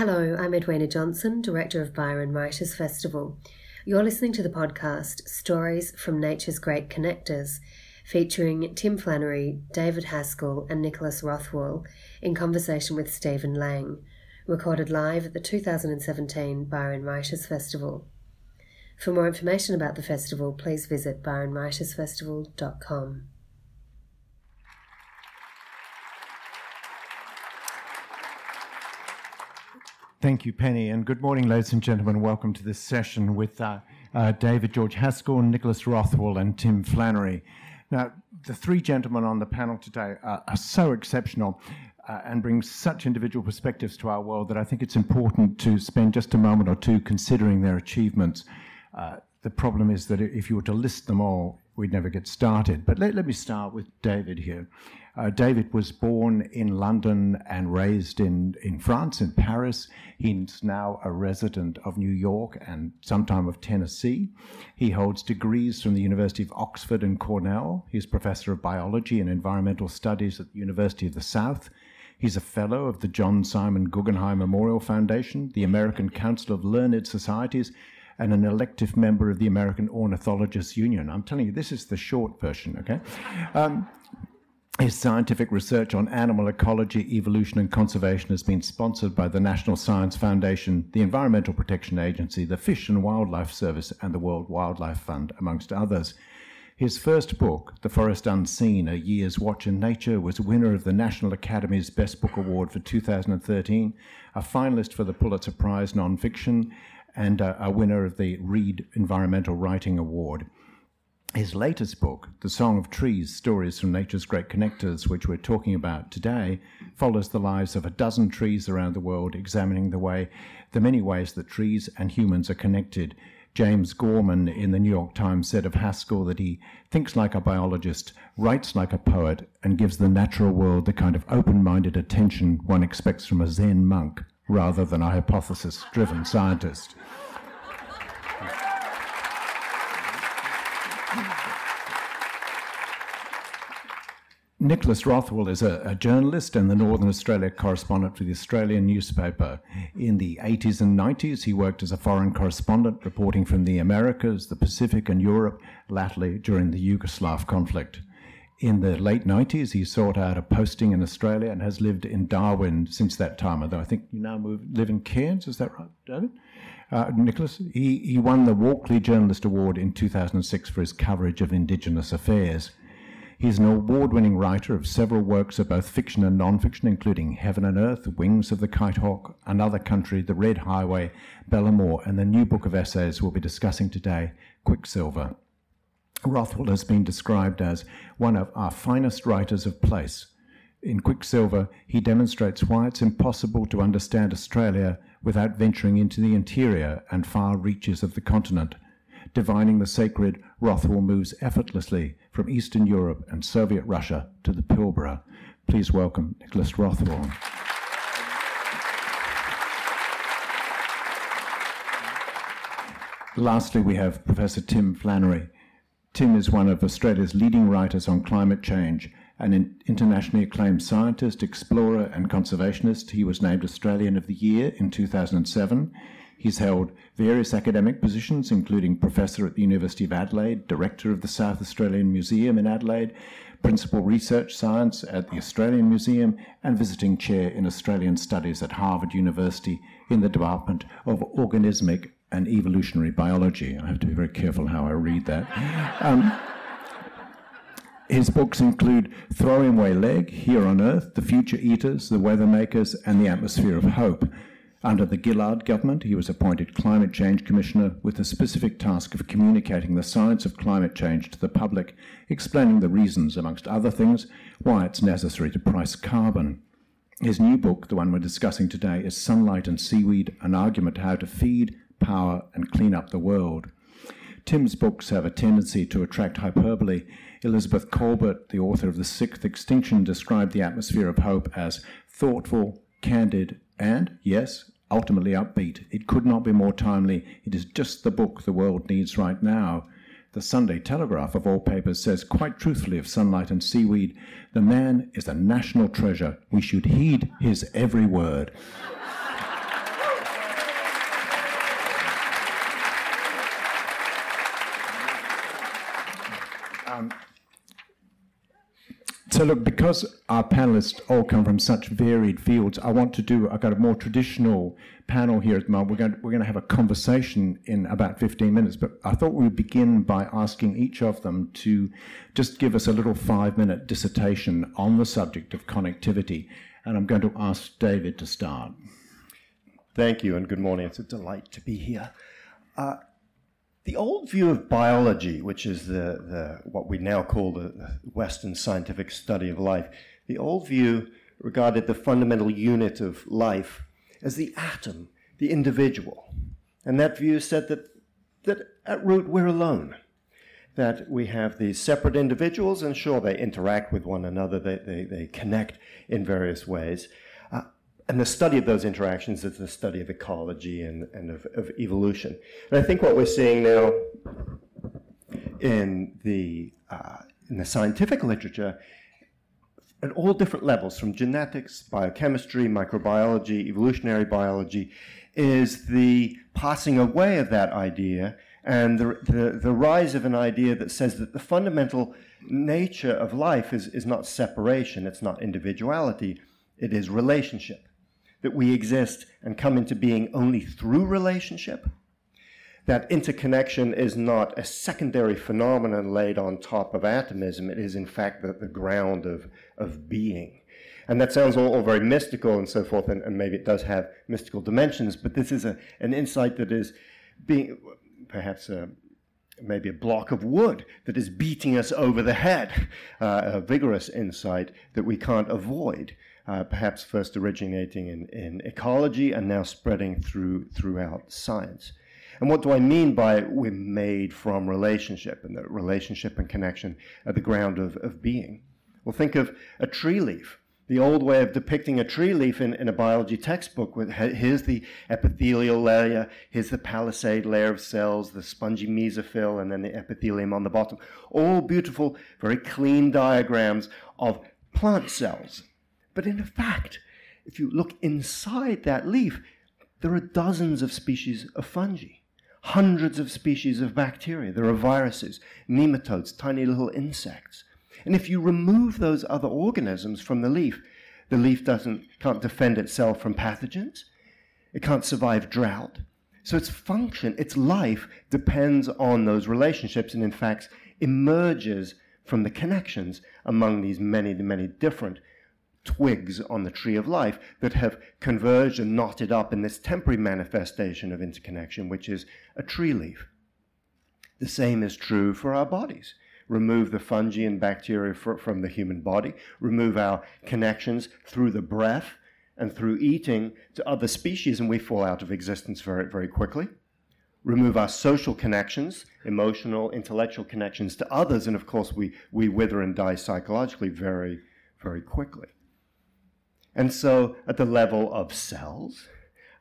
Hello, I'm Edwina Johnson, Director of Byron Writers Festival. You're listening to the podcast Stories from Nature's Great Connectors, featuring Tim Flannery, David Haskell, and Nicholas Rothwell in conversation with Stephen Lang, recorded live at the 2017 Byron Writers Festival. For more information about the festival, please visit byronwritersfestival.com. Thank you, Penny, and good morning, ladies and gentlemen. Welcome to this session with uh, uh, David George Haskell, Nicholas Rothwell, and Tim Flannery. Now, the three gentlemen on the panel today are, are so exceptional uh, and bring such individual perspectives to our world that I think it's important to spend just a moment or two considering their achievements. Uh, the problem is that if you were to list them all, we'd never get started. But let, let me start with David here. Uh, David was born in London and raised in, in France, in Paris. He's now a resident of New York and sometime of Tennessee. He holds degrees from the University of Oxford and Cornell. He's professor of biology and environmental studies at the University of the South. He's a fellow of the John Simon Guggenheim Memorial Foundation, the American Council of Learned Societies, and an elective member of the American Ornithologists Union. I'm telling you, this is the short version, okay? Um, his scientific research on animal ecology, evolution, and conservation has been sponsored by the National Science Foundation, the Environmental Protection Agency, the Fish and Wildlife Service, and the World Wildlife Fund, amongst others. His first book, The Forest Unseen A Year's Watch in Nature, was winner of the National Academy's Best Book Award for 2013, a finalist for the Pulitzer Prize Nonfiction, and a, a winner of the Reed Environmental Writing Award. His latest book, The Song of Trees Stories from Nature's Great Connectors, which we're talking about today, follows the lives of a dozen trees around the world, examining the way, the many ways that trees and humans are connected. James Gorman in the New York Times said of Haskell that he thinks like a biologist, writes like a poet, and gives the natural world the kind of open minded attention one expects from a Zen monk rather than a hypothesis driven scientist. Nicholas Rothwell is a, a, journalist and the Northern Australia correspondent for the Australian newspaper. In the 80s and 90s, he worked as a foreign correspondent, reporting from the Americas, the Pacific, and Europe, latterly during the Yugoslav conflict. In the late 90s, he sought out a posting in Australia and has lived in Darwin since that time, although I think you now move, live in Cairns, is that right, David? Uh, Nicholas, he, he won the Walkley Journalist Award in 2006 for his coverage of Indigenous affairs. He's an award winning writer of several works of both fiction and non fiction, including Heaven and Earth, Wings of the Kite Hawk, Another Country, The Red Highway, Belomor, and the new book of essays we'll be discussing today, Quicksilver. Rothwell has been described as one of our finest writers of place. In Quicksilver, he demonstrates why it's impossible to understand Australia without venturing into the interior and far reaches of the continent. Divining the sacred, Rothwell moves effortlessly from Eastern Europe and Soviet Russia to the Pilbara. Please welcome Nicholas Rothwell. Lastly, we have Professor Tim Flannery. Tim is one of Australia's leading writers on climate change, an internationally acclaimed scientist, explorer, and conservationist. He was named Australian of the Year in 2007. He's held various academic positions, including professor at the University of Adelaide, director of the South Australian Museum in Adelaide, principal research science at the Australian Museum, and visiting chair in Australian Studies at Harvard University in the Department of Organismic and Evolutionary Biology. I have to be very careful how I read that. Um, his books include Throwim Way Leg, Here on Earth, The Future Eaters, The Weather Makers, and The Atmosphere of Hope. Under the Gillard government, he was appointed Climate Change Commissioner with the specific task of communicating the science of climate change to the public, explaining the reasons, amongst other things, why it's necessary to price carbon. His new book, the one we're discussing today, is Sunlight and Seaweed An Argument How to Feed, Power, and Clean Up the World. Tim's books have a tendency to attract hyperbole. Elizabeth Kolbert, the author of The Sixth Extinction, described the atmosphere of hope as thoughtful, candid, and, yes, ultimately upbeat. It could not be more timely. It is just the book the world needs right now. The Sunday Telegraph, of all papers, says quite truthfully of sunlight and seaweed the man is a national treasure. We should heed his every word. So look, because our panelists all come from such varied fields, I want to do. I've got a more traditional panel here at the moment. We're going to, we're going to have a conversation in about 15 minutes, but I thought we would begin by asking each of them to just give us a little five-minute dissertation on the subject of connectivity, and I'm going to ask David to start. Thank you, and good morning. It's a delight to be here. Uh, the old view of biology, which is the, the what we now call the Western scientific study of life, the old view regarded the fundamental unit of life as the atom, the individual. And that view said that, that at root we're alone, that we have these separate individuals, and sure, they interact with one another, they, they, they connect in various ways, and the study of those interactions is the study of ecology and, and of, of evolution. And I think what we're seeing now in the, uh, in the scientific literature at all different levels, from genetics, biochemistry, microbiology, evolutionary biology, is the passing away of that idea and the, the, the, rise of an idea that says that the fundamental nature of life is, is not separation, it's not individuality, it is relationship that we exist and come into being only through relationship. That interconnection is not a secondary phenomenon laid on top of atomism. It is, in fact, the, the ground of, of being. And that sounds all, all very mystical and so forth, and, and, maybe it does have mystical dimensions, but this is a, an insight that is being perhaps a, maybe a block of wood that is beating us over the head, uh, a vigorous insight that we can't avoid uh, perhaps first originating in, in ecology and now spreading through throughout science. And what do I mean by we're made from relationship and that relationship and connection at the ground of, of being? Well, think of a tree leaf. The old way of depicting a tree leaf in, in a biology textbook with here's the epithelial layer, here's the palisade layer of cells, the spongy mesophyll, and then the epithelium on the bottom. All beautiful, very clean diagrams of plant cells but in fact, if you look inside that leaf, there are dozens of species of fungi, hundreds of species of bacteria. There are viruses, nematodes, tiny little insects. And if you remove those other organisms from the leaf, the leaf doesn't, can't defend itself from pathogens. It can't survive drought. So its function, its life, depends on those relationships and, in fact, emerges from the connections among these many, many different twigs on the tree of life that have converged and knotted up in this temporary manifestation of interconnection, which is a tree leaf. The same is true for our bodies. Remove the fungi and bacteria from the human body, remove our connections through the breath and through eating to other species, and we fall out of existence very, very quickly. Remove our social connections, emotional, intellectual connections to others, and of course, we, we wither and die psychologically very, very quickly. And so, at the level of cells,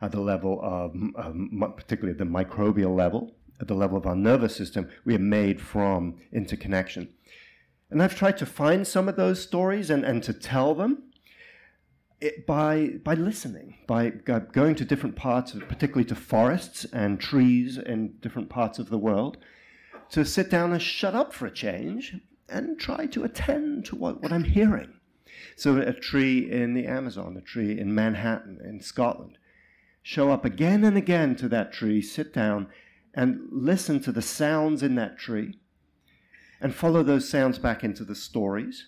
at the level of, particularly the microbial level, at the level of our nervous system, we are made from interconnection. And I've tried to find some of those stories and, and to tell them it, by, by listening, by going to different parts, of, particularly to forests and trees in different parts of the world, to sit down and shut up for a change and try to attend to what, what I'm hearing. So a tree in the Amazon, a tree in Manhattan, in Scotland. Show up again and again to that tree, sit down, and listen to the sounds in that tree, and follow those sounds back into the stories.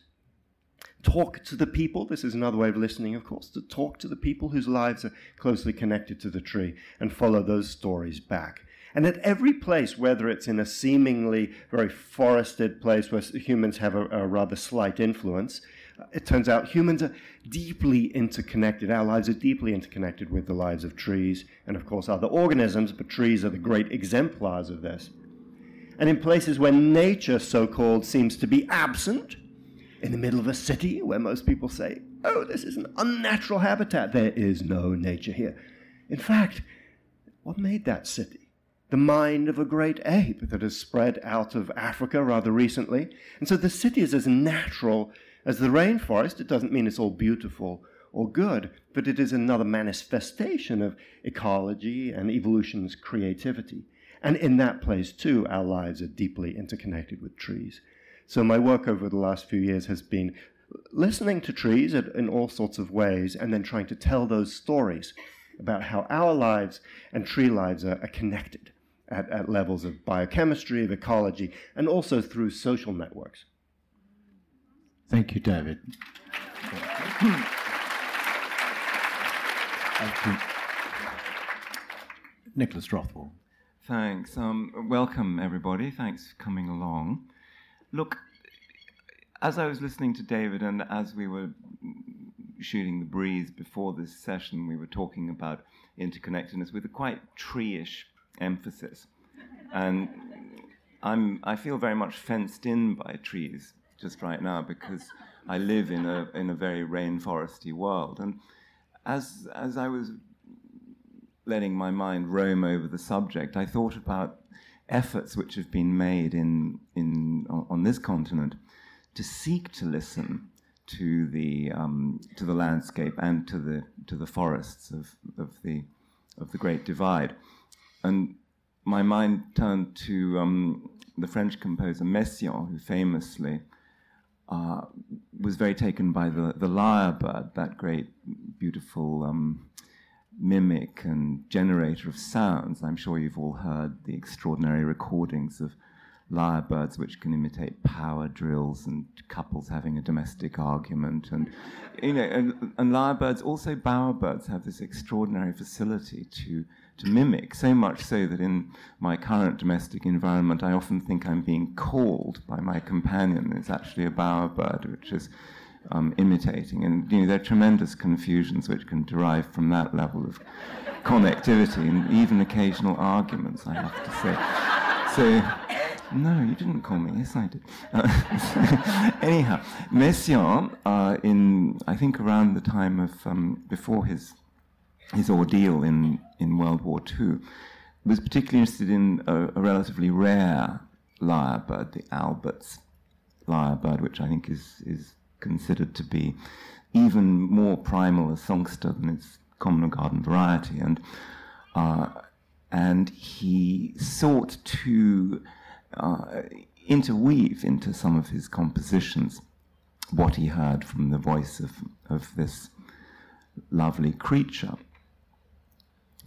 Talk to the people. This is another way of listening, of course, to talk to the people whose lives are closely connected to the tree and follow those stories back. And at every place, whether it's in a seemingly very forested place where humans have a, a rather slight influence, it turns out humans are deeply interconnected. Our lives are deeply interconnected with the lives of trees and, of course, other organisms, but trees are the great exemplars of this. And in places where nature, so called, seems to be absent, in the middle of a city where most people say, oh, this is an unnatural habitat, there is no nature here. In fact, what made that city? The mind of a great ape that has spread out of Africa rather recently. And so the city is as natural as the rainforest, it doesn't mean it's all beautiful or good, but it is another manifestation of ecology and evolution's creativity. And in that place, too, our lives are deeply interconnected with trees. So, my work over the last few years has been listening to trees in all sorts of ways and then trying to tell those stories about how our lives and tree lives are, are connected at, at levels of biochemistry, of ecology, and also through social networks. Thank you, David. Thank you. Nicholas Rothwell. Thanks. Um, welcome, everybody. Thanks for coming along. Look, as I was listening to David and as we were shooting the breeze before this session, we were talking about interconnectedness with a quite tree-ish emphasis. And I'm, I feel very much fenced in by trees just right now because I live in a, in a very rainforesty world. And as, as I was letting my mind roam over the subject, I thought about efforts which have been made in, in, on this continent to seek to listen to the, um, to the landscape and to the, to the forests of, of, the, of the Great Divide. And my mind turned to um, the French composer Messiaen, who famously uh, was very taken by the, the lyrebird, that great, beautiful um, mimic and generator of sounds. I'm sure you've all heard the extraordinary recordings of lyrebirds which can imitate power drills and couples having a domestic argument and you know and, and lyrebirds also bowerbirds have this extraordinary facility to to mimic so much so that in my current domestic environment I often think I'm being called by my companion it's actually a bowerbird which is um, imitating and you know there are tremendous confusions which can derive from that level of connectivity and even occasional arguments I have to say so no, you didn't call me. Yes, I did. Uh, anyhow, Messiaen, uh, in I think around the time of um, before his his ordeal in in World War II, was particularly interested in a, a relatively rare lyrebird, the Albert's lyrebird, which I think is is considered to be even more primal a songster than its common garden variety, and uh, and he sought to uh, interweave into some of his compositions what he heard from the voice of, of this lovely creature.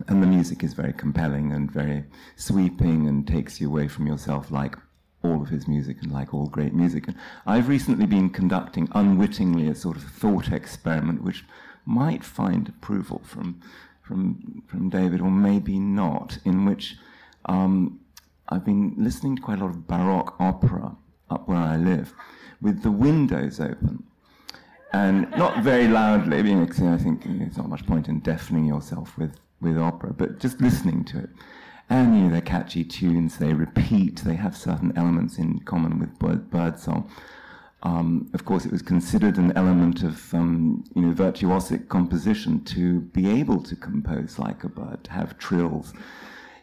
And the music is very compelling and very sweeping and takes you away from yourself like all of his music and like all great music. And I've recently been conducting unwittingly a sort of thought experiment which might find approval from, from, from David or maybe not, in which um, I've been listening to quite a lot of Baroque opera up where I live with the windows open. And not very loudly, because I think there's not much point in deafening yourself with, with opera, but just listening to it. And you know, they're catchy tunes, they repeat, they have certain elements in common with bird, birdsong. Um, of course, it was considered an element of um, you know, virtuosic composition to be able to compose like a bird, to have trills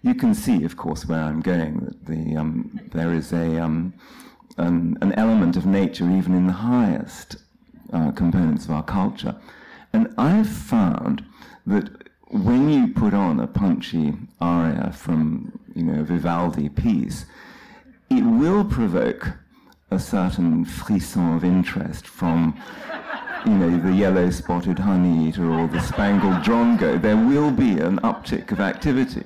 you can see, of course, where I'm going, that the, um, there is a, um, an, an, element of nature even in the highest uh, components of our culture. And I've found that when you put on a punchy aria from, you know, Vivaldi piece, it will provoke a certain frisson of interest from you know, the yellow spotted honey eater or the spangled drongo, there will be an uptick of activity.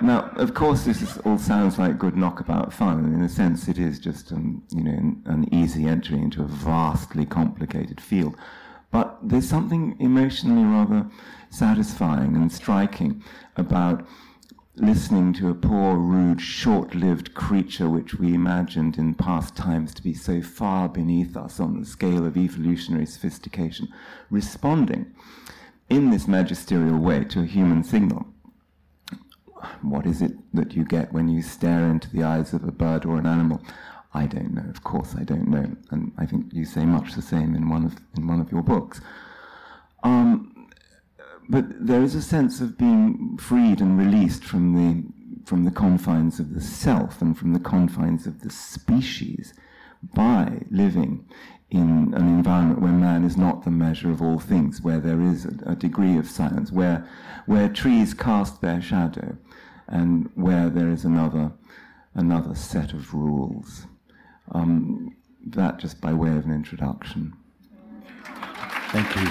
Now, of course, this is, all sounds like good knockabout fun, in a sense, it is just um, you know an easy entry into a vastly complicated field. But there's something emotionally rather satisfying and striking about listening to a poor, rude, short-lived creature which we imagined in past times to be so far beneath us on the scale of evolutionary sophistication, responding in this magisterial way to a human signal what is it that you get when you stare into the eyes of a bird or an animal? I don't know. Of course, I don't know, and I think you say much the same in one of in one of your books. Um, but there is a sense of being freed and released from the from the confines of the self and from the confines of the species by living in an environment where man is not the measure of all things, where there is a, a degree of silence, where where trees cast their shadow, and where there is another, another set of rules. Um, that just by way of an introduction. Thank you.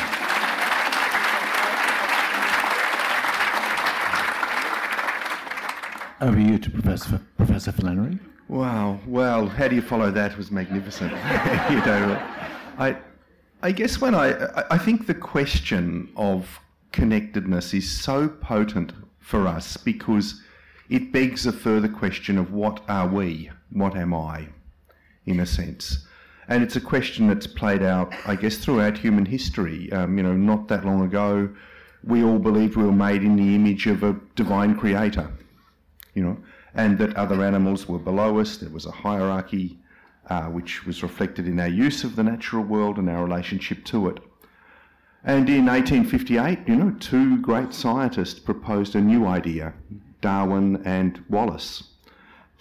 Over you to Professor, Professor Flannery. Wow. Well, how do you follow that was magnificent. you know, I, I guess when I, I think the question of connectedness is so potent for us because it begs a further question of what are we? What am I? In a sense. And it's a question that's played out, I guess, throughout human history. Um, you know, not that long ago, we all believed we were made in the image of a divine creator you know, and that other animals were below us. There was a hierarchy uh, which was reflected in our use of the natural world and our relationship to it. And in 1858, you know, two great scientists proposed a new idea, Darwin and Wallace,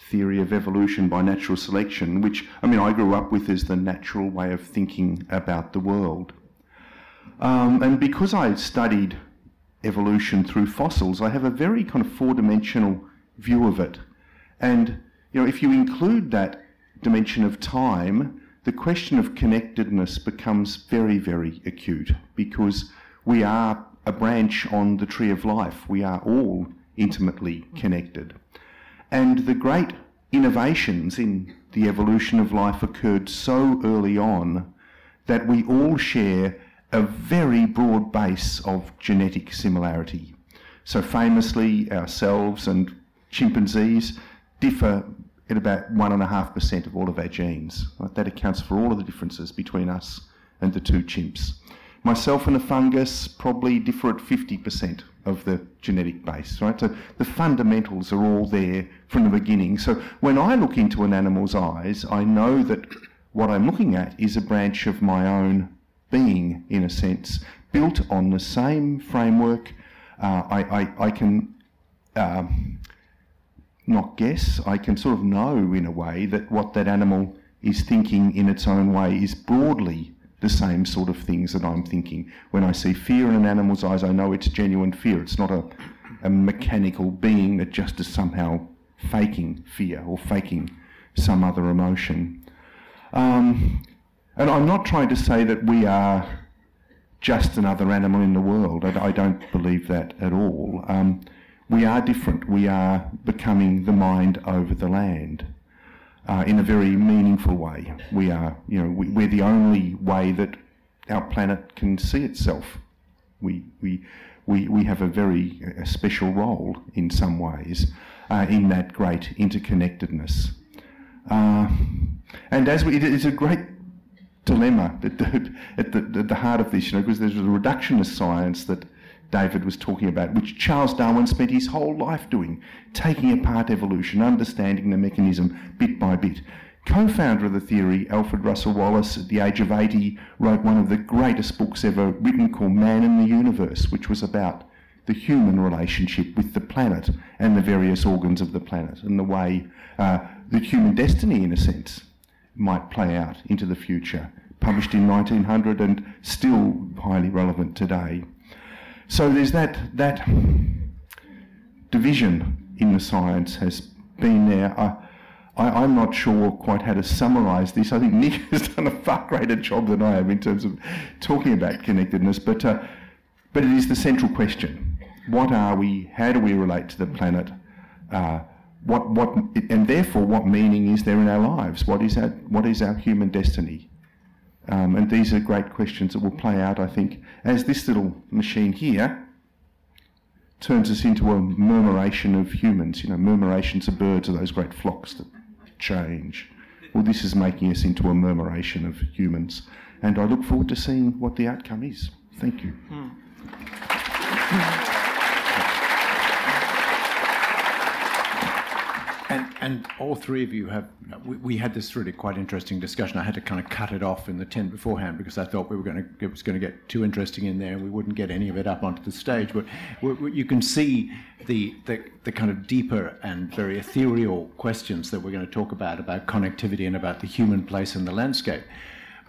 theory of evolution by natural selection, which, I mean, I grew up with as the natural way of thinking about the world. Um, and because I studied evolution through fossils, I have a very kind of four dimensional view of it. And you know, if you include that dimension of time, the question of connectedness becomes very, very acute because we are a branch on the tree of life. We are all intimately connected. And the great innovations in the evolution of life occurred so early on that we all share a very broad base of genetic similarity. So, famously, ourselves and chimpanzees differ at about 1.5% of all of our genes. That accounts for all of the differences between us and the two chimps. Myself and a fungus probably differ at 50% of the genetic base, right? So the fundamentals are all there from the beginning. So when I look into an animal's eyes, I know that what I'm looking at is a branch of my own being, in a sense, built on the same framework. Uh, I, I, I, can um, not guess, I can sort of know in a way that what that animal is thinking in its own way is broadly the same sort of things that I'm thinking. When I see fear in an animal's eyes, I know it's genuine fear. It's not a, a mechanical being that just is somehow faking fear or faking some other emotion. Um, and I'm not trying to say that we are just another animal in the world. I, don't believe that at all. Um, we are different. We are becoming the mind over the land uh, in a very meaningful way. We are, you know, we, are the only way that our planet can see itself. We, we, we, we have a very a special role in some ways uh, in that great interconnectedness. Uh, and as we, it is a great dilemma at the, at the, at the heart of this, you know, because there's a reductionist science that David was talking about, which Charles Darwin spent his whole life doing, taking apart evolution, understanding the mechanism bit by bit. Co founder of the theory, Alfred Russel Wallace, at the age of 80, wrote one of the greatest books ever written called Man in the Universe, which was about the human relationship with the planet and the various organs of the planet and the way uh, the human destiny, in a sense, might play out into the future. Published in 1900 and still highly relevant today. So there's that that division in the science has been there. I, I, am not sure quite how to summarise this. I think Nick has done a far greater job than I have in terms of talking about connectedness, but uh, but it is the central question: What are we? How do we relate to the planet? Uh, what what and therefore what meaning is there in our lives? What is our what is our human destiny? Um, and these are great questions that will play out, I think, as this little machine here turns us into a murmuration of humans. You know, murmurations of birds are those great flocks that change. Well, this is making us into a murmuration of humans. And I look forward to seeing what the outcome is. Thank you. Mm. And all three of you have, we, we, had this really quite interesting discussion. I had to kind of cut it off in the tent beforehand because I thought we were going to, it was going to get too interesting in there and we wouldn't get any of it up onto the stage. But you can see the, the, the kind of deeper and very ethereal questions that we're going to talk about, about connectivity and about the human place in the landscape.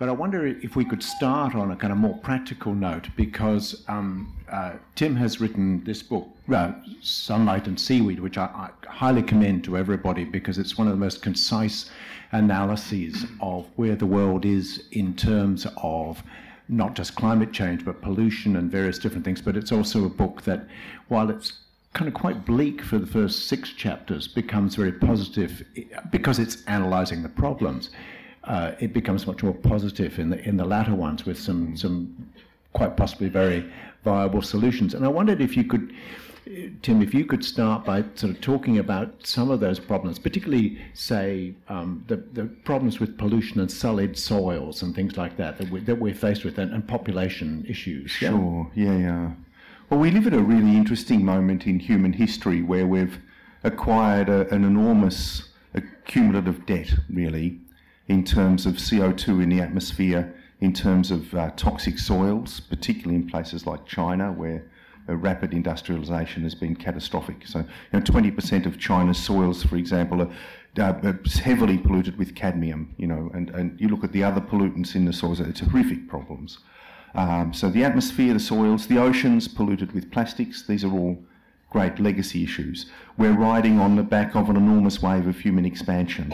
But I wonder if we could start on a kind of more practical note because um, uh, Tim has written this book, uh, Sunlight and Seaweed, which I, I, highly commend to everybody because it's one of the most concise analyses of where the world is in terms of not just climate change, but pollution and various different things. But it's also a book that, while it's kind of quite bleak for the first six chapters, becomes very positive because it's analysing the problems. Uh, it becomes much more positive in the in the latter ones with some some quite possibly very viable solutions. And I wondered if you could Tim, if you could start by sort of talking about some of those problems, particularly, say, um, the, the problems with pollution and sullied soils and things like that that, we, that we're faced with, and, and population issues. Sure, yeah, yeah. Well, we live at a really interesting moment in human history where we've acquired a, an enormous accumulative debt, really, in terms of CO2 in the atmosphere, in terms of uh, toxic soils, particularly in places like China, where rapid industrialization has been catastrophic. So, you know, 20% of China's soils, for example, are uh, heavily polluted with cadmium, you know, and, and you look at the other pollutants in the soils, it's horrific problems. Um, so the atmosphere, the soils, the oceans polluted with plastics, these are all great legacy issues. We're riding on the back of an enormous wave of human expansion.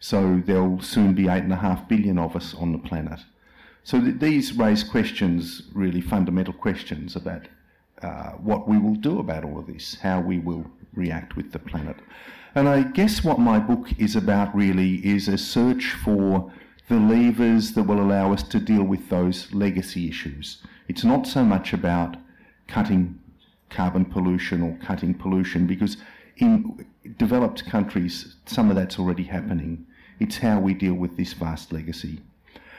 So there'll soon be eight and a half billion of us on the planet. So th- these raise questions, really fundamental questions about uh, what we will do about all of this, how we will react with the planet. And I guess what my book is about really is a search for the levers that will allow us to deal with those legacy issues. It's not so much about cutting carbon pollution or cutting pollution because in developed countries some of that's already happening. It's how we deal with this vast legacy.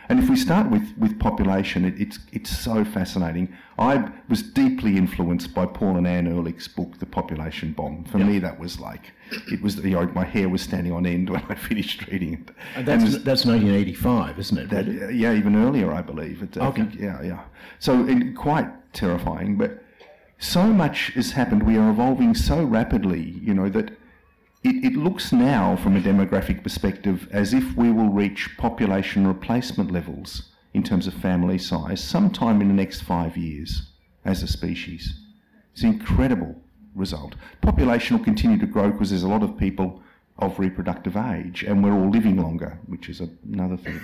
And if we start with, with population, it, it's, it's so fascinating. I was deeply influenced by Paul and Anne Ehrlich's book, The Population Bomb. For yep. me, that was like, it was, you know, my hair was standing on end when I finished reading it. And that's, and was, that's 1985, isn't it? That, uh, yeah, even earlier, I believe. It, I okay. Think, yeah, yeah. So quite terrifying, but so much has happened. We are evolving so rapidly, you know, that it, it looks now, from a demographic perspective, as if we will reach population replacement levels in terms of family size sometime in the next five years as a species. It's an incredible result. Population will continue to grow because there's a lot of people of reproductive age and we're all living longer, which is another thing.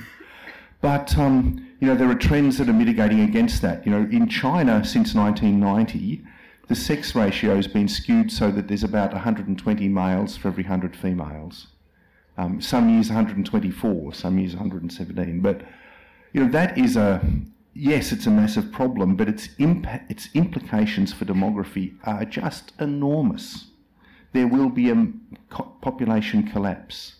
But um, you know there are trends that are mitigating against that. You know, in China since 1990, the sex ratio has been skewed so that there's about 120 males for every 100 females. Um, some years 124, some years 117. But you know that is a yes, it's a massive problem, but its impact, its implications for demography are just enormous. There will be a population collapse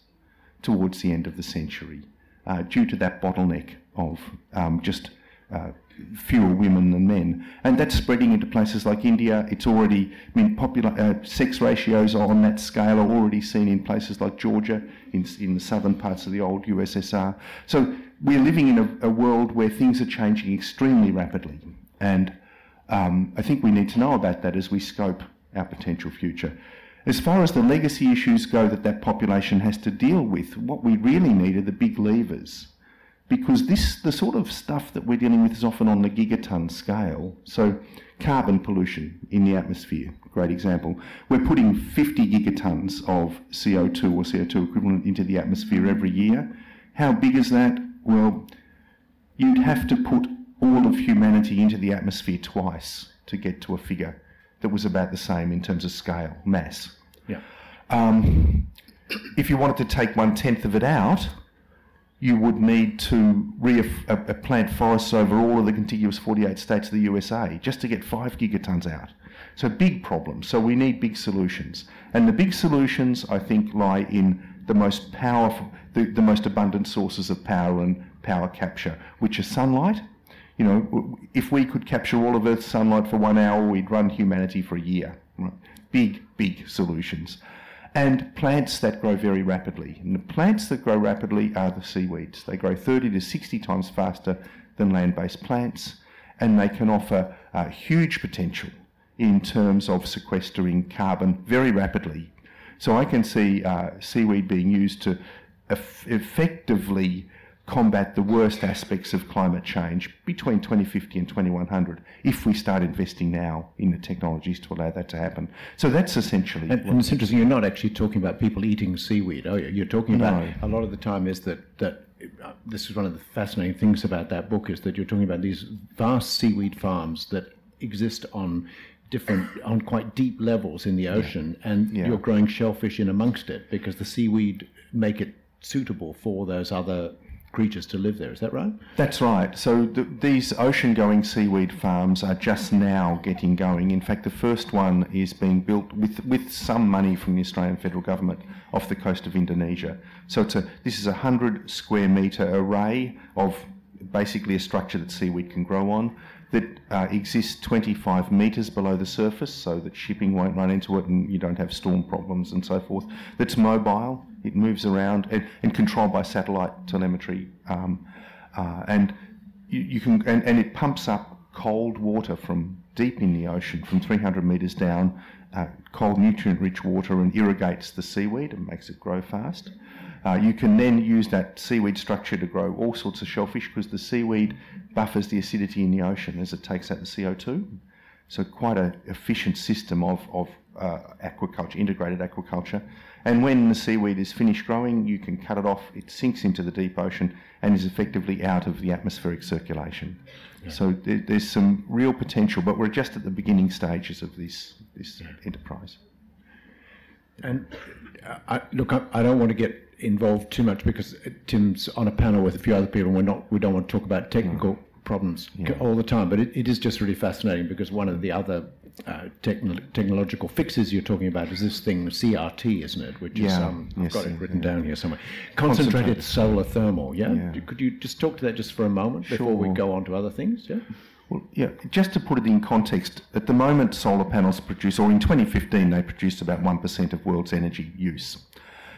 towards the end of the century uh, due to that bottleneck of um, just uh, fewer women than men, and that's spreading into places like India. It's already, I mean, popular uh, sex ratios on that scale are already seen in places like Georgia, in, in the southern parts of the old USSR. So we're living in a, a world where things are changing extremely rapidly, and um, I think we need to know about that as we scope our potential future. As far as the legacy issues go that that population has to deal with, what we really need are the big levers because this the sort of stuff that we're dealing with is often on the gigaton scale. So carbon pollution in the atmosphere, great example. We're putting 50 gigatons of CO2 or CO2 equivalent into the atmosphere every year. How big is that? Well, you'd have to put all of humanity into the atmosphere twice to get to a figure that was about the same in terms of scale, mass. Yeah. Um, if you wanted to take one tenth of it out, you would need to re- uh, plant forests over all of the contiguous 48 states of the USA just to get five gigatons out. So big problems. So we need big solutions. And the big solutions, I think, lie in the most powerful, the, the most abundant sources of power and power capture, which are sunlight. You know, if we could capture all of Earth's sunlight for one hour, we'd run humanity for a year. Right? Big, big solutions and plants that grow very rapidly. And the plants that grow rapidly are the seaweeds. They grow 30 to 60 times faster than land based plants, and they can offer uh, huge potential in terms of sequestering carbon very rapidly. So I can see uh, seaweed being used to eff- effectively combat the worst aspects of climate change between 2050 and 2100 if we start investing now in the technologies to allow that to happen. So that's essentially. And, and it's interesting, you're not actually talking about people eating seaweed, are you? You're talking about no. a lot of the time is that, that uh, this is one of the fascinating things about that book is that you're talking about these vast seaweed farms that exist on different on quite deep levels in the ocean and Yeah. you're growing shellfish in amongst it because the seaweed make it suitable for those other creatures to live there is that right That's right. So th- these ocean-going seaweed farms are just now getting going. In fact, the first one is being built with with some money from the Australian federal government off the coast of Indonesia. So it's a this is a hundred square metre array of basically a structure that seaweed can grow on that uh, exists 25 metres below the surface so that shipping won't run into it and you don't have storm problems and so forth. That's mobile, it moves around and, and controlled by satellite telemetry. Um, uh, and you, you can and, and it pumps up cold water from deep in the ocean, from 300 metres down, uh, cold nutrient-rich water, and irrigates the seaweed and makes it grow fast. Uh, you can then use that seaweed structure to grow all sorts of shellfish because the seaweed buffers the acidity in the ocean as it takes out the CO2. So quite an efficient system of, of uh, aquaculture, integrated aquaculture. And when the seaweed is finished growing, you can cut it off, it sinks into the deep ocean and is effectively out of the atmospheric circulation. So there, there's some real potential, but we're just at the beginning stages of this, this enterprise. And uh, I, look, I, I don't want to get involved too much because Tim's on a panel with a few other people. and We're not. We don't want to talk about technical problems all the time. But it, it is just really fascinating because one of the other uh, techno- technological fixes you're talking about is this thing CRT, isn't it? Which is um, I've yes, got it yeah, written down here somewhere. Concentrated, Concentrated. solar thermal. Yeah? Yeah. Could you just talk to that just for a moment before we go on to other things? Yeah. Well, yeah, just to put it in context, at the moment solar panels produce, or in 2015 they produced about 1% of world's energy use.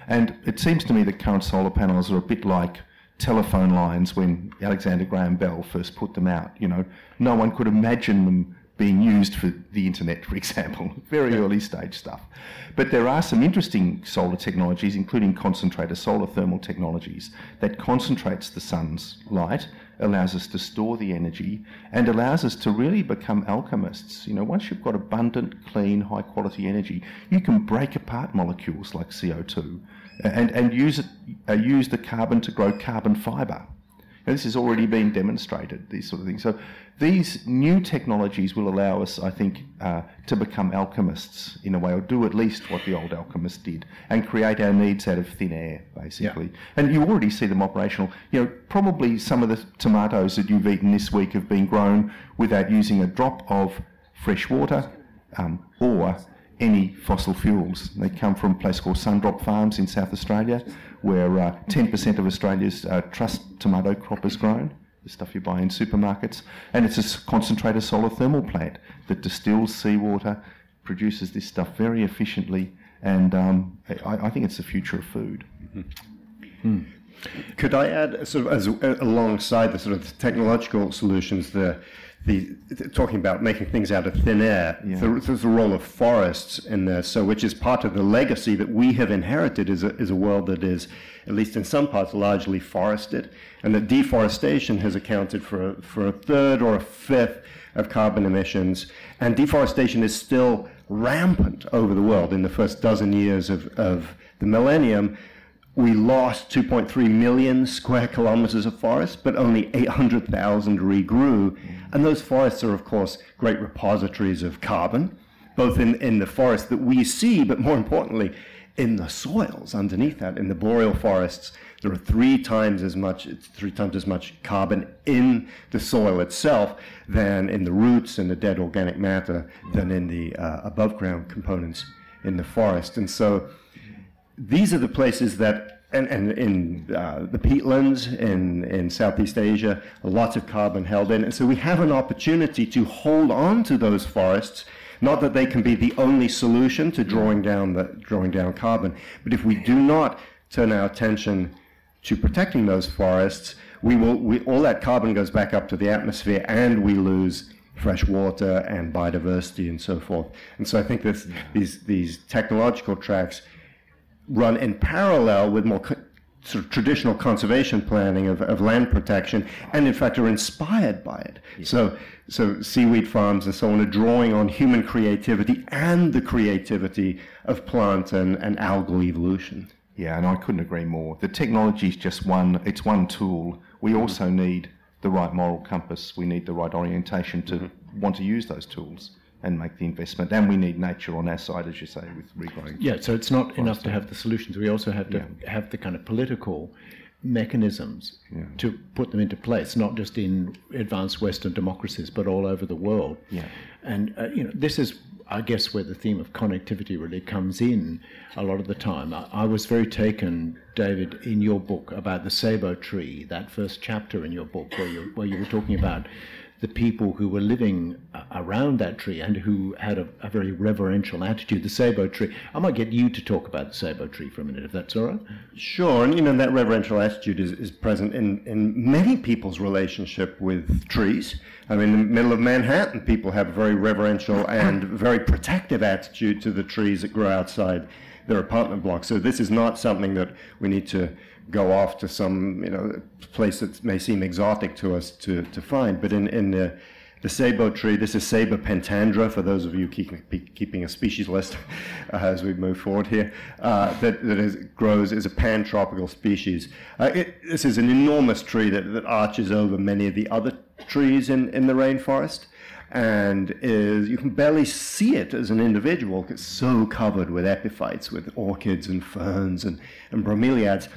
And it seems to me that current solar panels are a bit like telephone lines when Alexander Graham Bell first put them out. You know, no one could imagine them being used for the internet, for example. Very early stage stuff. But there are some interesting solar technologies, including concentrator solar thermal technologies, that concentrates the sun's light, allows us to store the energy, and allows us to really become alchemists. You know, once you've got abundant, clean, high quality energy, you can break apart molecules like CO2 and, and use, it, uh, use the carbon to grow carbon fibre. This has already been demonstrated, these sort of things. So these new technologies will allow us, I think, uh, to become alchemists in a way, or do at least what the old alchemists did, and create our needs out of thin air, basically. And you already see them operational. You know, probably some of the tomatoes that you've eaten this week have been grown without using a drop of fresh water um, or any fossil fuels. They come from a place called Sundrop Farms in South Australia, where uh, 10% of Australia's uh, truss tomato crop is grown, the stuff you buy in supermarkets. And it's a concentrated solar thermal plant that distills seawater, produces this stuff very efficiently, and um, I, I think it's the future of food. Could I add, sort of, as alongside the sort of technological solutions, the the talking about making things out of thin air, Yeah. there's the role of forests in this, so which is part of the legacy that we have inherited is a, is a world that is, at least in some parts, largely forested, and that deforestation has accounted for a, for a third or a fifth of carbon emissions, and deforestation is still rampant over the world. In the first dozen years of, of the millennium, we lost 2.3 million square kilometers of forest, but only 800,000 regrew. And those forests are, of course, great repositories of carbon, both in, in the forest that we see, but more importantly, in the soils underneath that. In the boreal forests, there are three times as much, three times as much carbon in the soil itself than in the roots and the dead organic matter than in the uh, above ground components in the forest. And so these are the places that, and, and in uh, the peatlands in, in Southeast Asia, lots of carbon held in. And so we have an opportunity to hold on to those forests. Not that they can be the only solution to drawing down the drawing down carbon, but if we do not turn our attention to protecting those forests, we will we, all that carbon goes back up to the atmosphere, and we lose fresh water and biodiversity and so forth. And so I think this, these these technological tracks run in parallel with more co- sort of traditional conservation planning of, of land protection, and in fact are inspired by it. So, so seaweed farms and so on are drawing on human creativity and the creativity of plant and, and algal evolution. Yeah, and I couldn't agree more. The technology is just one, it's one tool. We also need the right moral compass. We need the right orientation to mm-hmm. want to use those tools and make the investment. And we need nature on our side, as you say, with regrowing. Yeah, so it's not enough to have the solutions. We also have to yeah. have the kind of political mechanisms yeah. to put them into place, not just in advanced Western democracies, but all over the world. Yeah. And uh, you know, this is, I guess, where the theme of connectivity really comes in a lot of the time. I, I was very taken, David, in your book about the Ceibo tree, that first chapter in your book, where you where you were talking about the people who were living uh, around that tree and who had a, a, very reverential attitude. The Ceibo tree. I might get you to talk about the Ceibo tree for a minute, if that's all right. Sure, and you know that reverential attitude is, is present in, in many people's relationship with trees. I mean, in the middle of Manhattan, people have a very reverential and very protective attitude to the trees that grow outside their apartment blocks. So this is not something that we need to go off to some you know place that may seem exotic to us to, to find. But in, in the, the Ceibo tree, this is Ceiba pentandra, for those of you keep, keeping a species list uh, as we move forward here, uh, that, that is, grows is a pan-tropical species. Uh, it, this is an enormous tree that, that arches over many of the other trees in, in the rainforest and is you can barely see it as an individual. It's so covered with epiphytes, with orchids and ferns and, and bromeliads.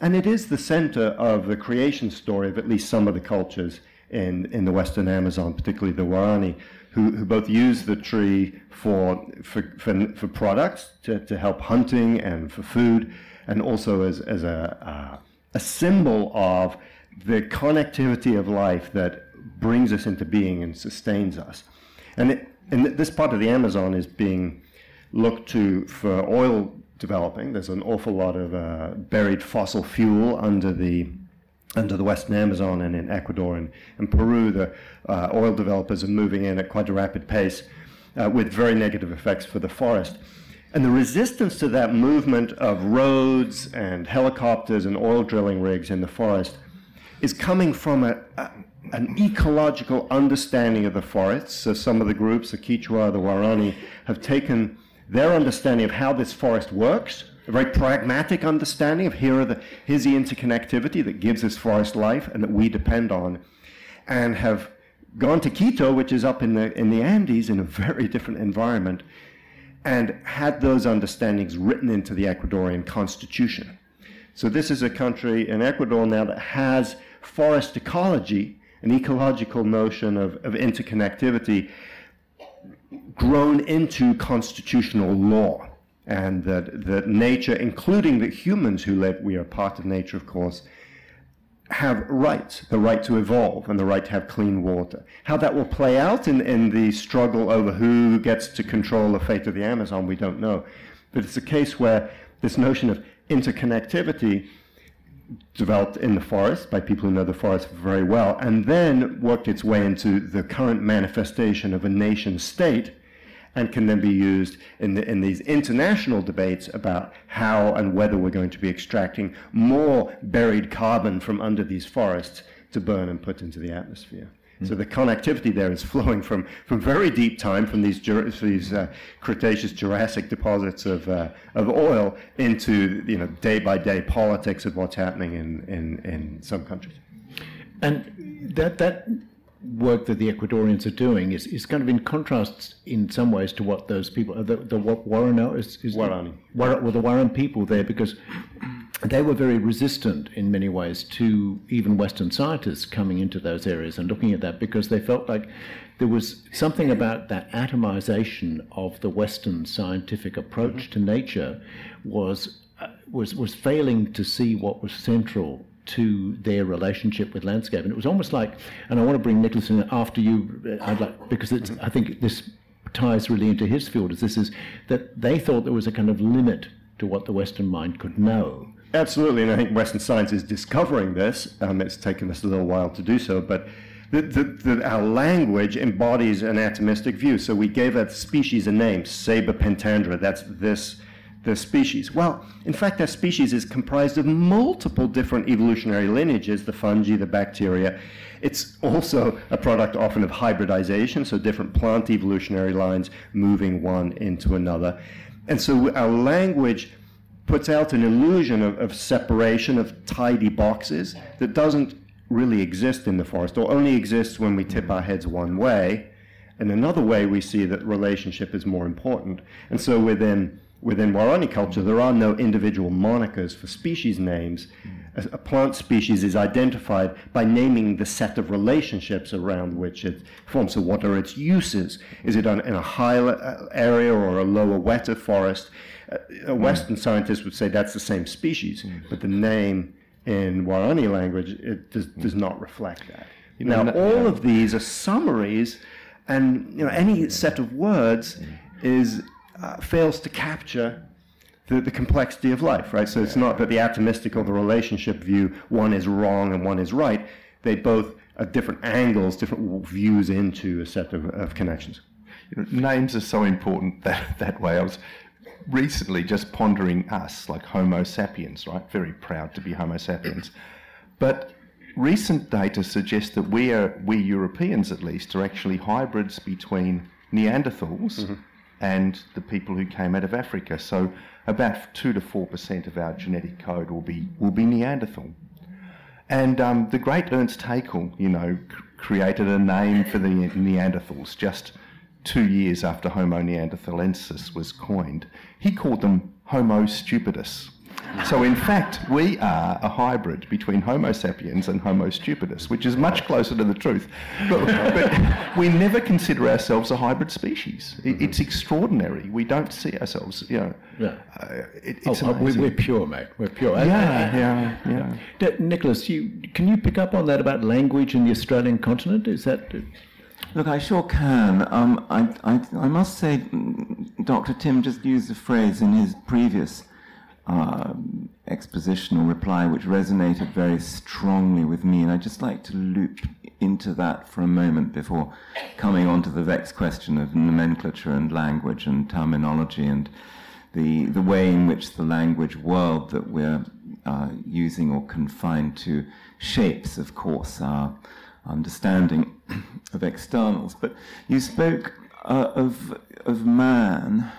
And it is the center of the creation story of at least some of the cultures in, in the Western Amazon, particularly the Waorani, who, who both use the tree for, for, for, for products to, to help hunting and for food, and also as, as a, uh, a symbol of the connectivity of life that brings us into being and sustains us. And, it, and this part of the Amazon is being looked to for oil developing. There's an awful lot of uh, buried fossil fuel under the under the Western Amazon and in Ecuador and, and Peru. The uh, oil developers are moving in at quite a rapid pace uh, with very negative effects for the forest. And the resistance to that movement of roads and helicopters and oil drilling rigs in the forest is coming from a, a, an ecological understanding of the forests. So some of the groups, the Quechua, the Waorani, have taken their understanding of how this forest works, a very pragmatic understanding of here the, here's the interconnectivity that gives this forest life and that we depend on, and have gone to Quito, which is up in the, in the Andes in a very different environment, and had those understandings written into the Ecuadorian constitution. So this is a country in Ecuador now that has forest ecology, an ecological notion of, of interconnectivity grown into constitutional law, and that, that nature, including the humans who live, we are part of nature, of course, have rights, the right to evolve and the right to have clean water. How that will play out in, in the struggle over who gets to control the fate of the Amazon, we don't know. But it's a case where this notion of interconnectivity developed in the forest by people who know the forest very well, and then worked its way into the current manifestation of a nation state, and can then be used in, the, in these international debates about how and whether we're going to be extracting more buried carbon from under these forests to burn and put into the atmosphere. So the connectivity there is flowing from, from very deep time, from these, these uh, Cretaceous Jurassic deposits of, uh, of oil into you know, day by day politics of what's happening in, in, in some countries. And that, that work that the Ecuadorians are doing is, is kind of in contrast in some ways to what those people, the, the Warren is, is Waorani. The, well, the Warren people there, because they were very resistant in many ways to even Western scientists coming into those areas and looking at that because they felt like there was something about that atomization of the Western scientific approach mm-hmm. to nature was uh, was was failing to see what was central to their relationship with landscape, and it was almost like. And I want to bring Nicholas in after you. I'd like because it's, I think this ties really into his field. Is this is that they thought there was a kind of limit to what the Western mind could know Absolutely, and I think Western science is discovering this. Um, it's taken us a little while to do so, but our language embodies an atomistic view. So we gave that species a name, Ceiba pentandra. That's this, this species. Well, in fact, that species is comprised of multiple different evolutionary lineages, the fungi, the bacteria. It's also a product often of hybridization, so different plant evolutionary lines moving one into another. And so our language puts out an illusion of, of separation, of tidy boxes that doesn't really exist in the forest, or only exists when we tip our heads one way. And another way we see that relationship is more important. And so within within Waorani culture, there are no individual monikers for species names. A, a, plant species is identified by naming the set of relationships around which it forms. So, what are its uses? Is it on, in a high uh, area or a lower, wetter forest? A Western mm. scientist would say that's the same species, mm. but the name in Waorani language it does, does not reflect that. You know, now, all yeah. of these are summaries, and you know, any set of words is uh, fails to capture the, the, complexity of life, right? So it's not that the atomistic or the relationship view, one is wrong and one is right. They both are different angles, different views into a set of, of connections. You know, names are so important that, that way. I was recently just pondering us, like Homo sapiens, right? Very proud to be Homo sapiens. But recent data suggests that we are, we Europeans at least, are actually hybrids between Neanderthals mm-hmm and the people who came out of Africa. So about two to four percent of our genetic code will be will be Neanderthal. And um, the great Ernst Haeckel, you know, c- created a name for the Neanderthals just two years after Homo neanderthalensis was coined. He called them Homo stupidus. So, in fact, we are a hybrid between Homo sapiens and Homo stupidus, which is much closer to the truth. But, but we never consider ourselves a hybrid species. It, it's extraordinary. We don't see ourselves, you know. Yeah. Uh, it, it's oh, we're, we're, pure, mate. We're pure. Yeah, yeah, yeah. yeah. Nicholas, you, can you pick up on that about language in the Australian continent? Is that. Look, I sure can. Um, I, I, I must say, Dr. Tim just used a phrase in his previous uh, reply which resonated very strongly with me, and I'd just like to loop into that for a moment before coming on to the vexed question of nomenclature and language and terminology and the, the way in which the language world that we're uh, using or confined to shapes, of course, our understanding of externals. But you spoke uh, of, of man,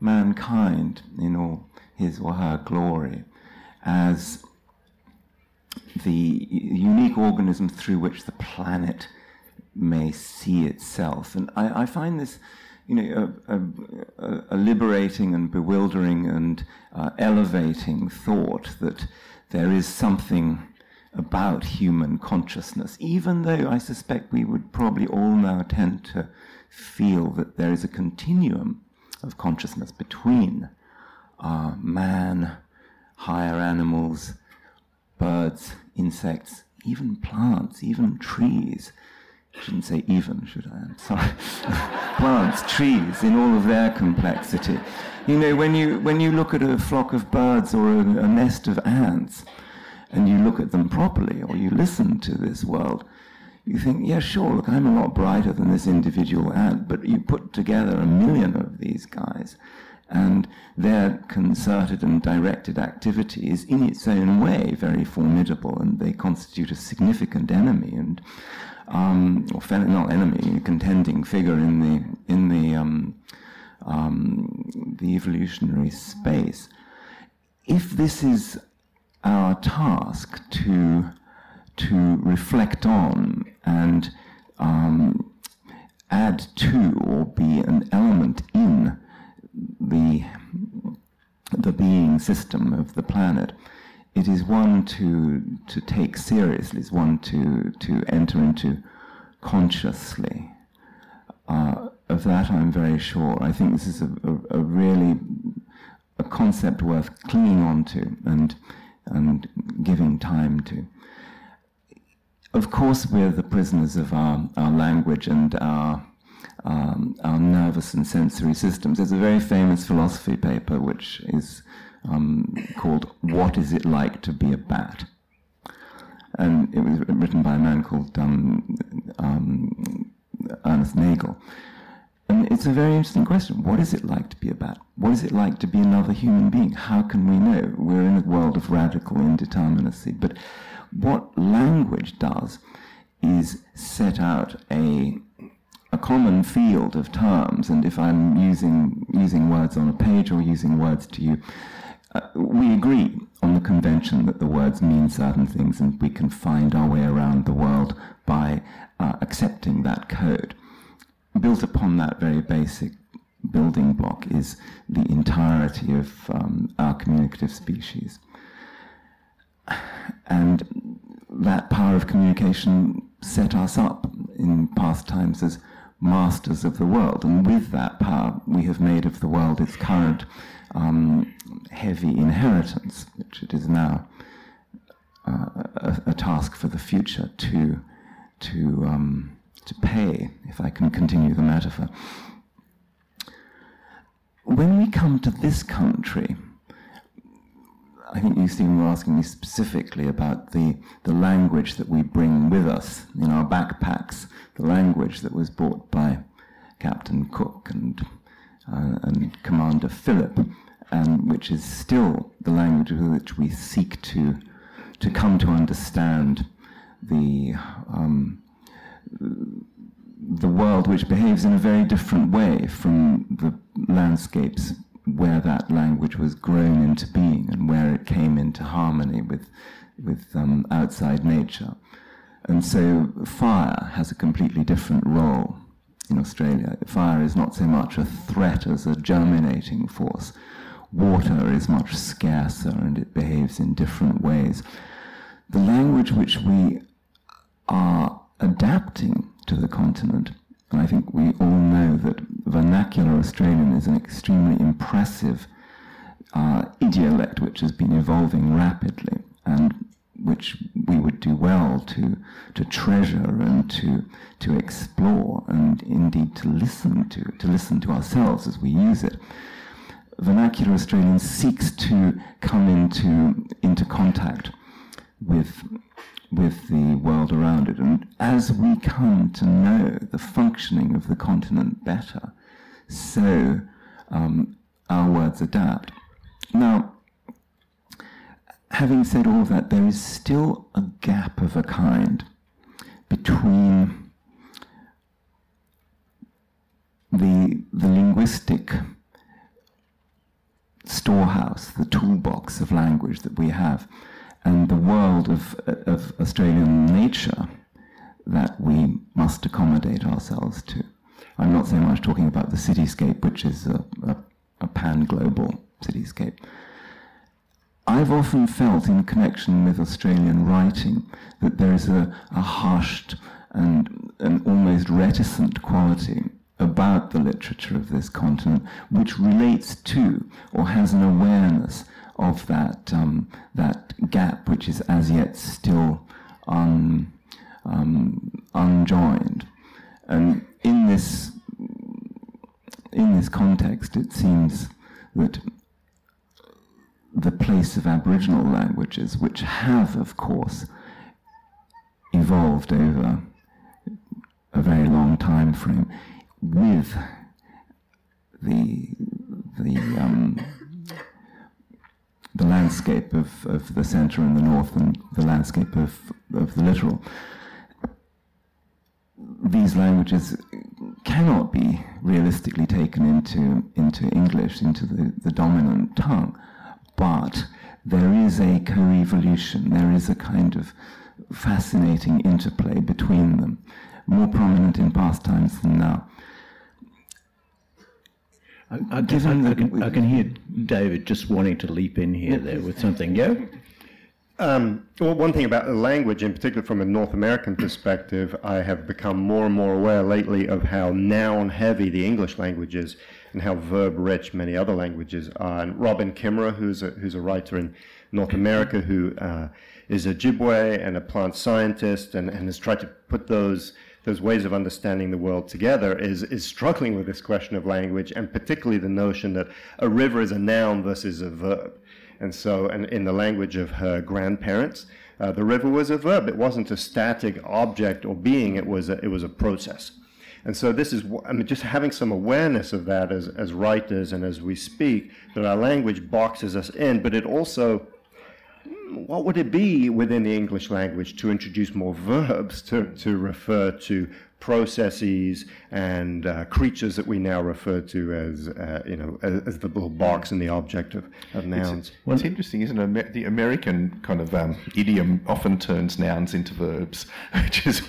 mankind in all his or her glory as the unique organism through which the planet may see itself. And I, I find this, you know, a, a, a liberating and bewildering and uh, elevating thought that there is something about human consciousness, even though I suspect we would probably all now tend to feel that there is a continuum of consciousness between uh, man, higher animals, birds, insects, even plants, even trees. I Shouldn't say even, should I? I'm sorry. plants, trees, in all of their complexity. You know, when you when you look at a flock of birds or a, a nest of ants, and you look at them properly, or you listen to this world, you think, yeah, sure, look, I'm a lot brighter than this individual ant, but you put together a million of these guys, and their concerted and directed activity is in its own way very formidable and they constitute a significant enemy and um, or not enemy, a contending figure in the in the um, um, the evolutionary space. If this is our task to to reflect on and um, add to or be an element in the the being system of the planet, it is one to to take seriously, It's one to to enter into consciously. Uh, of that, I'm very sure. I think this is a, a, a, really a concept worth clinging on to and and giving time to. Of course, we're the prisoners of our, our language and our um, our nervous and sensory systems. There's a very famous philosophy paper which is um, called What is It Like to Be a Bat? And it was written by a man called um, um, Ernest Nagel. And it's a very interesting question. What is it like to be a bat? What is it like to be another human being? How can we know? We're in a world of radical indeterminacy. But what language does is set out a a common field of terms, and if I'm using using words on a page or using words to you, uh, we agree on the convention that the words mean certain things and we can find our way around the world by uh, accepting that code. Built upon that very basic building block is the entirety of um, our communicative species. And that power of communication set us up in past times as masters of the world. And with that power, we have made of the world its current um, heavy inheritance, which it is now uh, a, a, task for the future to to um, to pay, if I can continue the metaphor. When we come to this country, I think you, Stephen, were asking me specifically about the, the language that we bring with us in our backpacks, the language that was brought by Captain Cook and, uh, and Commander Phillip and which is still the language with which we seek to to come to understand the um, the world, which behaves in a very different way from the landscapes where that language was grown into being and where it came into harmony with with um, outside nature. And so fire has a completely different role in Australia. Fire is not so much a threat as a germinating force water is much scarcer and it behaves in different ways. The language which we are adapting to the continent, and I think we all know that vernacular Australian is an extremely impressive uh, idiolect which has been evolving rapidly and which we would do well to to treasure and to to explore and indeed to listen to to listen to ourselves as we use it. Vernacular Australian seeks to come into into contact with with the world around it. And as we come to know the functioning of the continent better, so um, our words adapt. Now, having said all that, there is still a gap of a kind between the, the linguistic storehouse, the toolbox of language that we have, and the world of, of Australian nature that we must accommodate ourselves to. I'm not so much talking about the cityscape, which is a, a, a pan global cityscape. I've often felt, in connection with Australian writing, that there is a, a hushed and an almost reticent quality about the literature of this continent, which relates to or has an awareness of that um, that gap, which is as yet still un, um, unjoined. And in this in this context, it seems that the place of Aboriginal languages, which have, of course, evolved over a very long time frame, with the the um, landscape of, of the centre and the north and the landscape of, of the littoral. These languages cannot be realistically taken into, into English, into the, the dominant tongue, but there is a co-evolution, there is a kind of fascinating interplay between them, more prominent in past times than now. I, I, I, I, can, I can hear David just wanting to leap in here there with something. Yeah? Um, well, one thing about the language, in particular from a North American perspective, I have become more and more aware lately of how noun heavy the English language is and how verb rich many other languages are. And Robin Kimmerer, who's a, who's a writer in North America who uh, is a Ojibwe and a plant scientist and, and has tried to put those those ways of understanding the world together is, is struggling with this question of language, and particularly the notion that a river is a noun versus a verb. And so, and in the language of her grandparents, uh, the river was a verb. It wasn't a static object or being, it was a, it was a process. And so this is, I mean, just having some awareness of that as, as writers and as we speak, that our language boxes us in, but it also what would it be within the English language to introduce more verbs to, to refer to processes and uh, creatures that we now refer to as, uh, you know, as, as, the little box and the object of, of nouns. It's, well, it's interesting, isn't it? The American kind of um, idiom often turns nouns into verbs, which is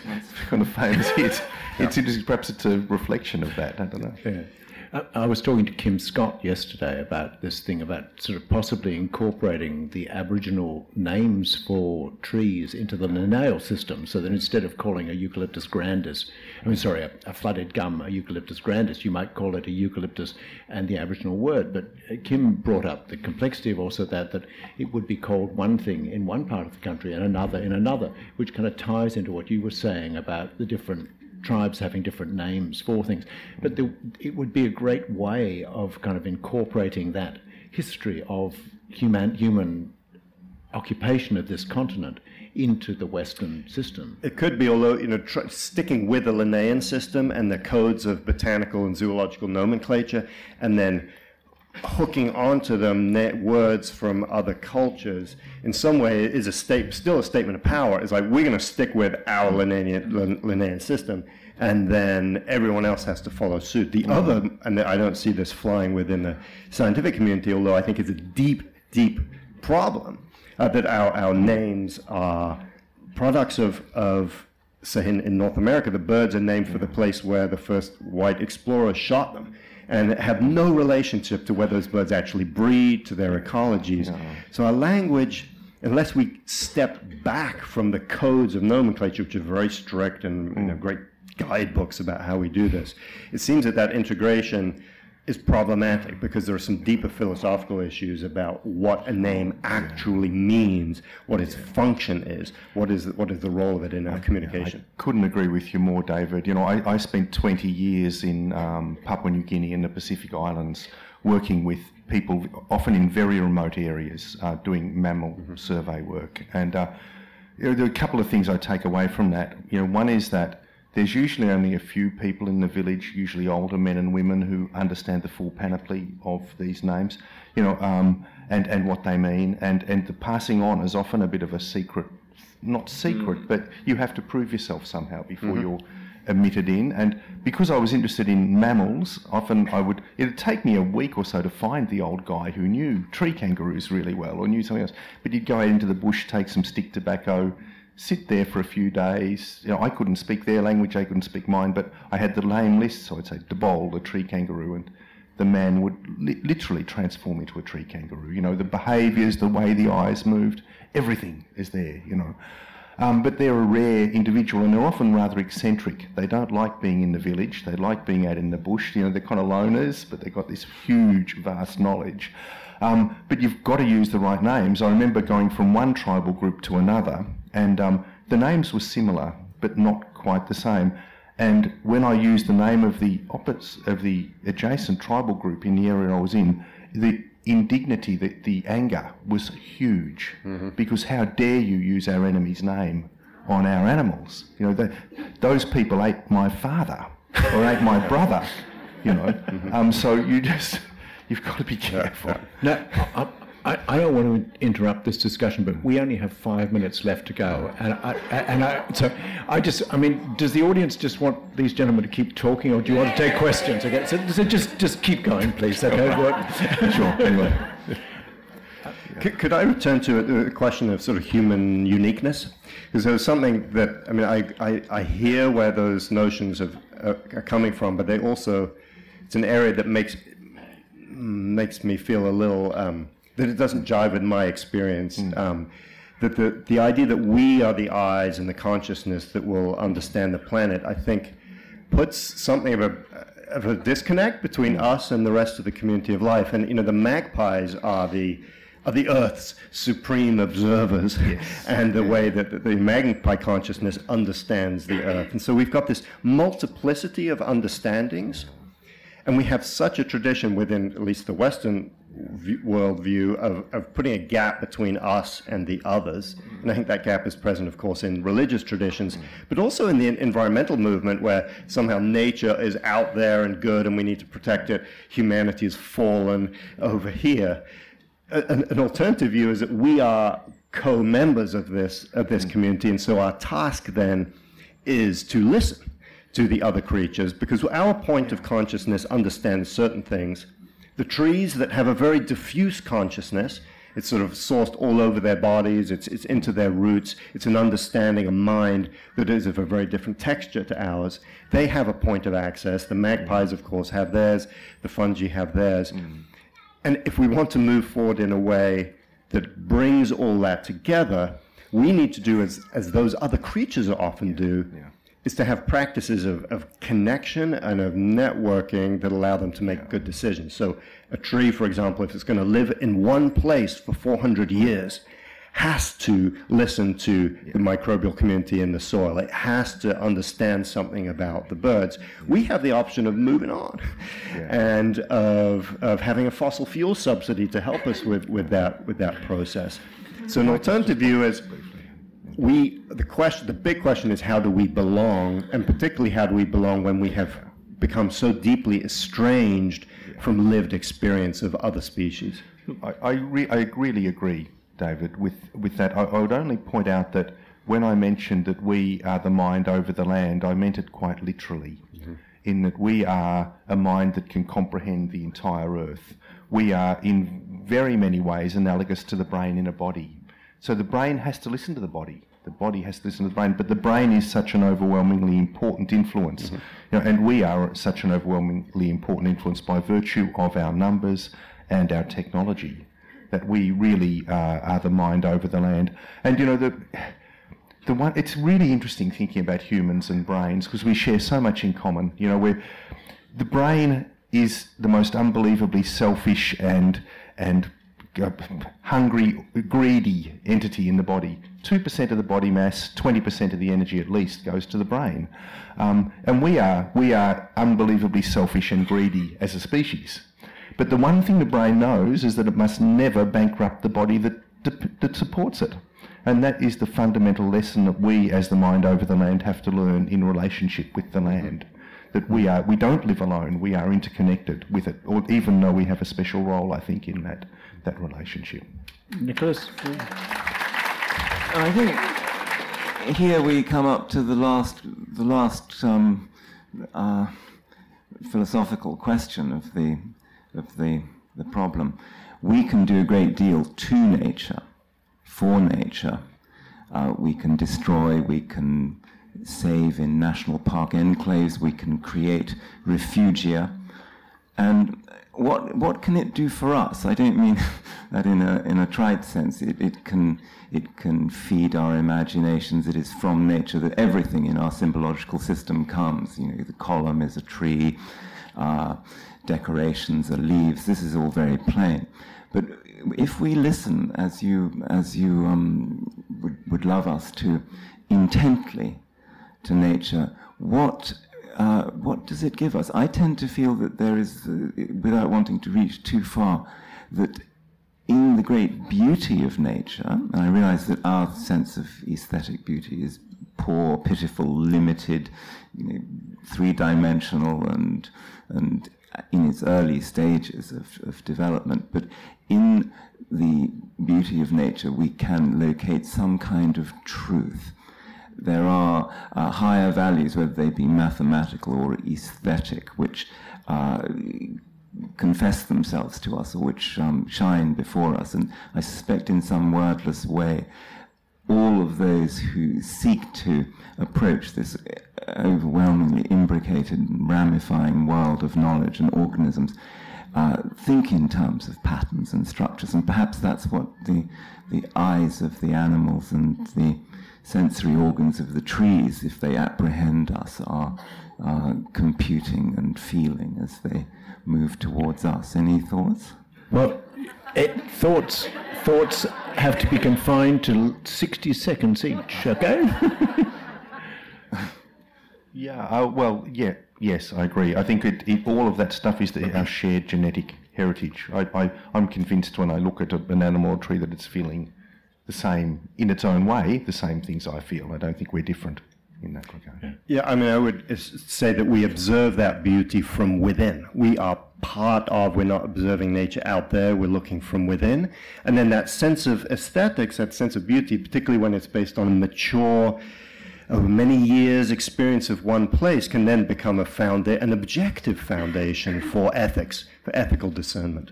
kind of famous. It's, it's interesting. Perhaps it's a reflection of that. I don't know. Yeah. I was talking to Kim Scott yesterday about this thing about sort of possibly incorporating the Aboriginal names for trees into the Linnaean system, so that instead of calling a Eucalyptus grandis, I mean, sorry, a, a flooded gum, a Eucalyptus grandis, you might call it a eucalyptus and the Aboriginal word. But uh, Kim brought up the complexity of also that that it would be called one thing in one part of the country and another in another, which kind of ties into what you were saying about the different tribes having different names for things. But the, it would be a great way of kind of incorporating that history of human, human occupation of this continent into the Western system. It could be, although you know, tr- sticking with the Linnaean system and the codes of botanical and zoological nomenclature, and then hooking onto them words from other cultures in some way is a state, still a statement of power. It's like we're going to stick with our Linnaean, Linnaean system, and then everyone else has to follow suit. The other, and I don't see this flying within the scientific community, although I think it's a deep, deep problem uh, that our, our names are products of, of say, in, in North America, the birds are named for the place where the first white explorers shot them and have no relationship to whether those birds actually breed, to their ecologies. No. So our language, unless we step back from the codes of nomenclature, which are very strict and you know, mm. great guidebooks about how we do this, it seems that that integration is problematic because there are some deeper philosophical issues about what a name actually means, what its function is, what is what is the role of it in our communication. I couldn't agree with you more, David. You know, I, I spent 20 years in um, Papua New Guinea and the Pacific Islands working with people, often in very remote areas, uh, doing mammal mm-hmm. survey work. And uh, there are a couple of things I take away from that. You know, one is that there's usually only a few people in the village, usually older men and women, who understand the full panoply of these names, you know, um, and, and what they mean. And, and the passing on is often a bit of a secret, not secret, mm. but you have to prove yourself somehow before mm-hmm. you're admitted in. And because I was interested in mammals, often I would, it'd take me a week or so to find the old guy who knew tree kangaroos really well or knew something else. But you'd go out into the bush, take some stick tobacco, sit there for a few days. You know, I couldn't speak their language, they couldn't speak mine, but I had the name list, so I'd say Debol, the tree kangaroo, and the man would li- literally transform into a tree kangaroo. You know, the behaviours, the way the eyes moved, everything is there, you know. Um, but they're a rare individual and they're often rather eccentric. They don't like being in the village, they like being out in the bush. You know, they're kind of loners, but they've got this huge, vast knowledge. Um, but you've got to use the right names. I remember going from one tribal group to another and um, the names were similar, but not quite the same. And when I used the name of the opposite, of the adjacent tribal group in the area I was in, the indignity, the, the anger was huge mm-hmm. because how dare you use our enemy's name on our animals? You know, the, those people ate my father or ate my brother. You know, mm-hmm. um, so you just you've got to be careful. Now, I, I, don't want to interrupt this discussion, but we only have five minutes left to go, and I, and I, so I just, I mean, does the audience just want these gentlemen to keep talking, or do you want to take questions? Okay, so, so just just keep going, please. Okay, sure. Anyway. Could, could I return to the question of sort of human uniqueness? Because there's something that I mean, I, I, I hear where those notions of, uh, are coming from, but they also it's an area that makes makes me feel a little um, that it doesn't jive with my experience. Mm. Um, that the, the idea that we are the eyes and the consciousness that will understand the planet, I think, puts something of a, of a disconnect between mm. us and the rest of the community of life. And, you know, the magpies are the, are the Earth's supreme observers yes. and the way that the magpie consciousness understands the Earth. And so we've got this multiplicity of understandings. And we have such a tradition within at least the Western worldview of, of putting a gap between us and the others. And I think that gap is present, of course, in religious traditions, but also in the environmental movement where somehow nature is out there and good and we need to protect it. Humanity has fallen over here. An, an alternative view is that we are co-members of this, of this community, and so our task then is to listen to the other creatures because our point of consciousness understands certain things. The trees that have a very diffuse consciousness, it's sort of sourced all over their bodies, it's, it's into their roots, it's an understanding, a mind that is of a very different texture to ours. They have a point of access. The magpies, of course, have theirs, the fungi have theirs. Mm. And if we want to move forward in a way that brings all that together, we need to do as, as those other creatures often do, yeah is to have practices of, of connection and of networking that allow them to make yeah. good decisions. So, a tree, for example, if it's going to live in one place for 400 years, has to listen to yeah. the microbial community in the soil. It has to understand something about the birds. We have the option of moving on yeah. and of, of having a fossil fuel subsidy to help us with, with, that, with that process. So, an alternative view is we the question the big question is how do we belong and particularly how do we belong when we have become so deeply estranged from lived experience of other species? I, I, re- I really agree David with with that. I, I, would only point out that when I mentioned that we are the mind over the land I meant it quite literally mm-hmm. in that we are a mind that can comprehend the entire earth. We are in very many ways analogous to the brain in a body so the brain has to listen to the body. The body has to listen to the brain, but the brain is such an overwhelmingly important influence, mm-hmm. you know, and we are such an overwhelmingly important influence by virtue of our numbers and our technology that we really uh, are the mind over the land. And you know the the one it's really interesting thinking about humans and brains because we share so much in common. You know, where the brain is the most unbelievably selfish and and hungry, greedy entity in the body. 2% of the body mass, 20% of the energy at least goes to the brain. Um, and we are, we are unbelievably selfish and greedy as a species. But the one thing the brain knows is that it must never bankrupt the body that, that supports it. And that is the fundamental lesson that we, as the mind over the land, have to learn in relationship with the land. That we are, we don't live alone. We are interconnected with it, or even though we have a special role, I think, in that that relationship. Nicholas? I think here we come up to the last, the last um, uh, philosophical question of the, of the, the problem. We can do a great deal to nature, for nature. Uh, we can destroy, we can save in national park enclaves, we can create refugia. And what what can it do for us? I don't mean that in a in a trite sense. It, it can it can feed our imaginations. It is from nature that everything in our symbological system comes. You know, the column is a tree, uh, decorations are leaves. This is all very plain. But if we listen, as you as you um, would, would love us to, intently to nature, what uh, what does it give us? I tend to feel that there is, uh, without wanting to reach too far, that in the great beauty of nature, and I realize that our sense of aesthetic beauty is poor, pitiful, limited, you know, three-dimensional, and and in its early stages of, of development. But in the beauty of nature, we can locate some kind of truth there are uh, higher values, whether they be mathematical or aesthetic, which uh, confess themselves to us or which um, shine before us. And I suspect, in some wordless way, all of those who seek to approach this overwhelmingly imbricated and ramifying world of knowledge and organisms uh, think in terms of patterns and structures, and perhaps that's what the the eyes of the animals and the sensory organs of the trees, if they apprehend us, are uh, computing and feeling as they move towards us. Any thoughts? Well, it, thoughts thoughts have to be confined to 60 seconds each, okay? yeah, uh, well, yeah, yes, I agree. I think it, it, all of that stuff is the, our shared genetic heritage. I, am convinced when I look at an animal or tree that it's feeling the same, in its own way, the same things I feel. I don't think we're different in that regard. Yeah, I mean, I would say that we observe that beauty from within. We are part of, we're not observing nature out there, we're looking from within. And then that sense of aesthetics, that sense of beauty, particularly when it's based on a mature, over many years' experience of one place can then become a founda- an objective foundation for ethics, for ethical discernment.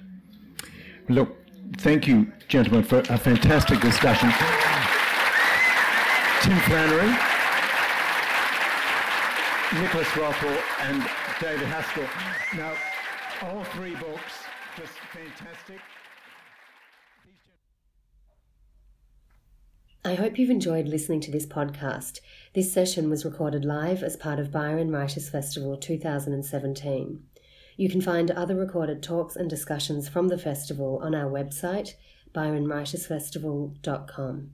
Look, thank you, gentlemen, for a fantastic discussion. Tim Flannery, Nicholas Rothwell, and David Haskell. Now, all three books, just fantastic. I hope you've enjoyed listening to this podcast. This session was recorded live as part of Byron Writers Festival 2017. You can find other recorded talks and discussions from the festival on our website, byronwritersfestival.com.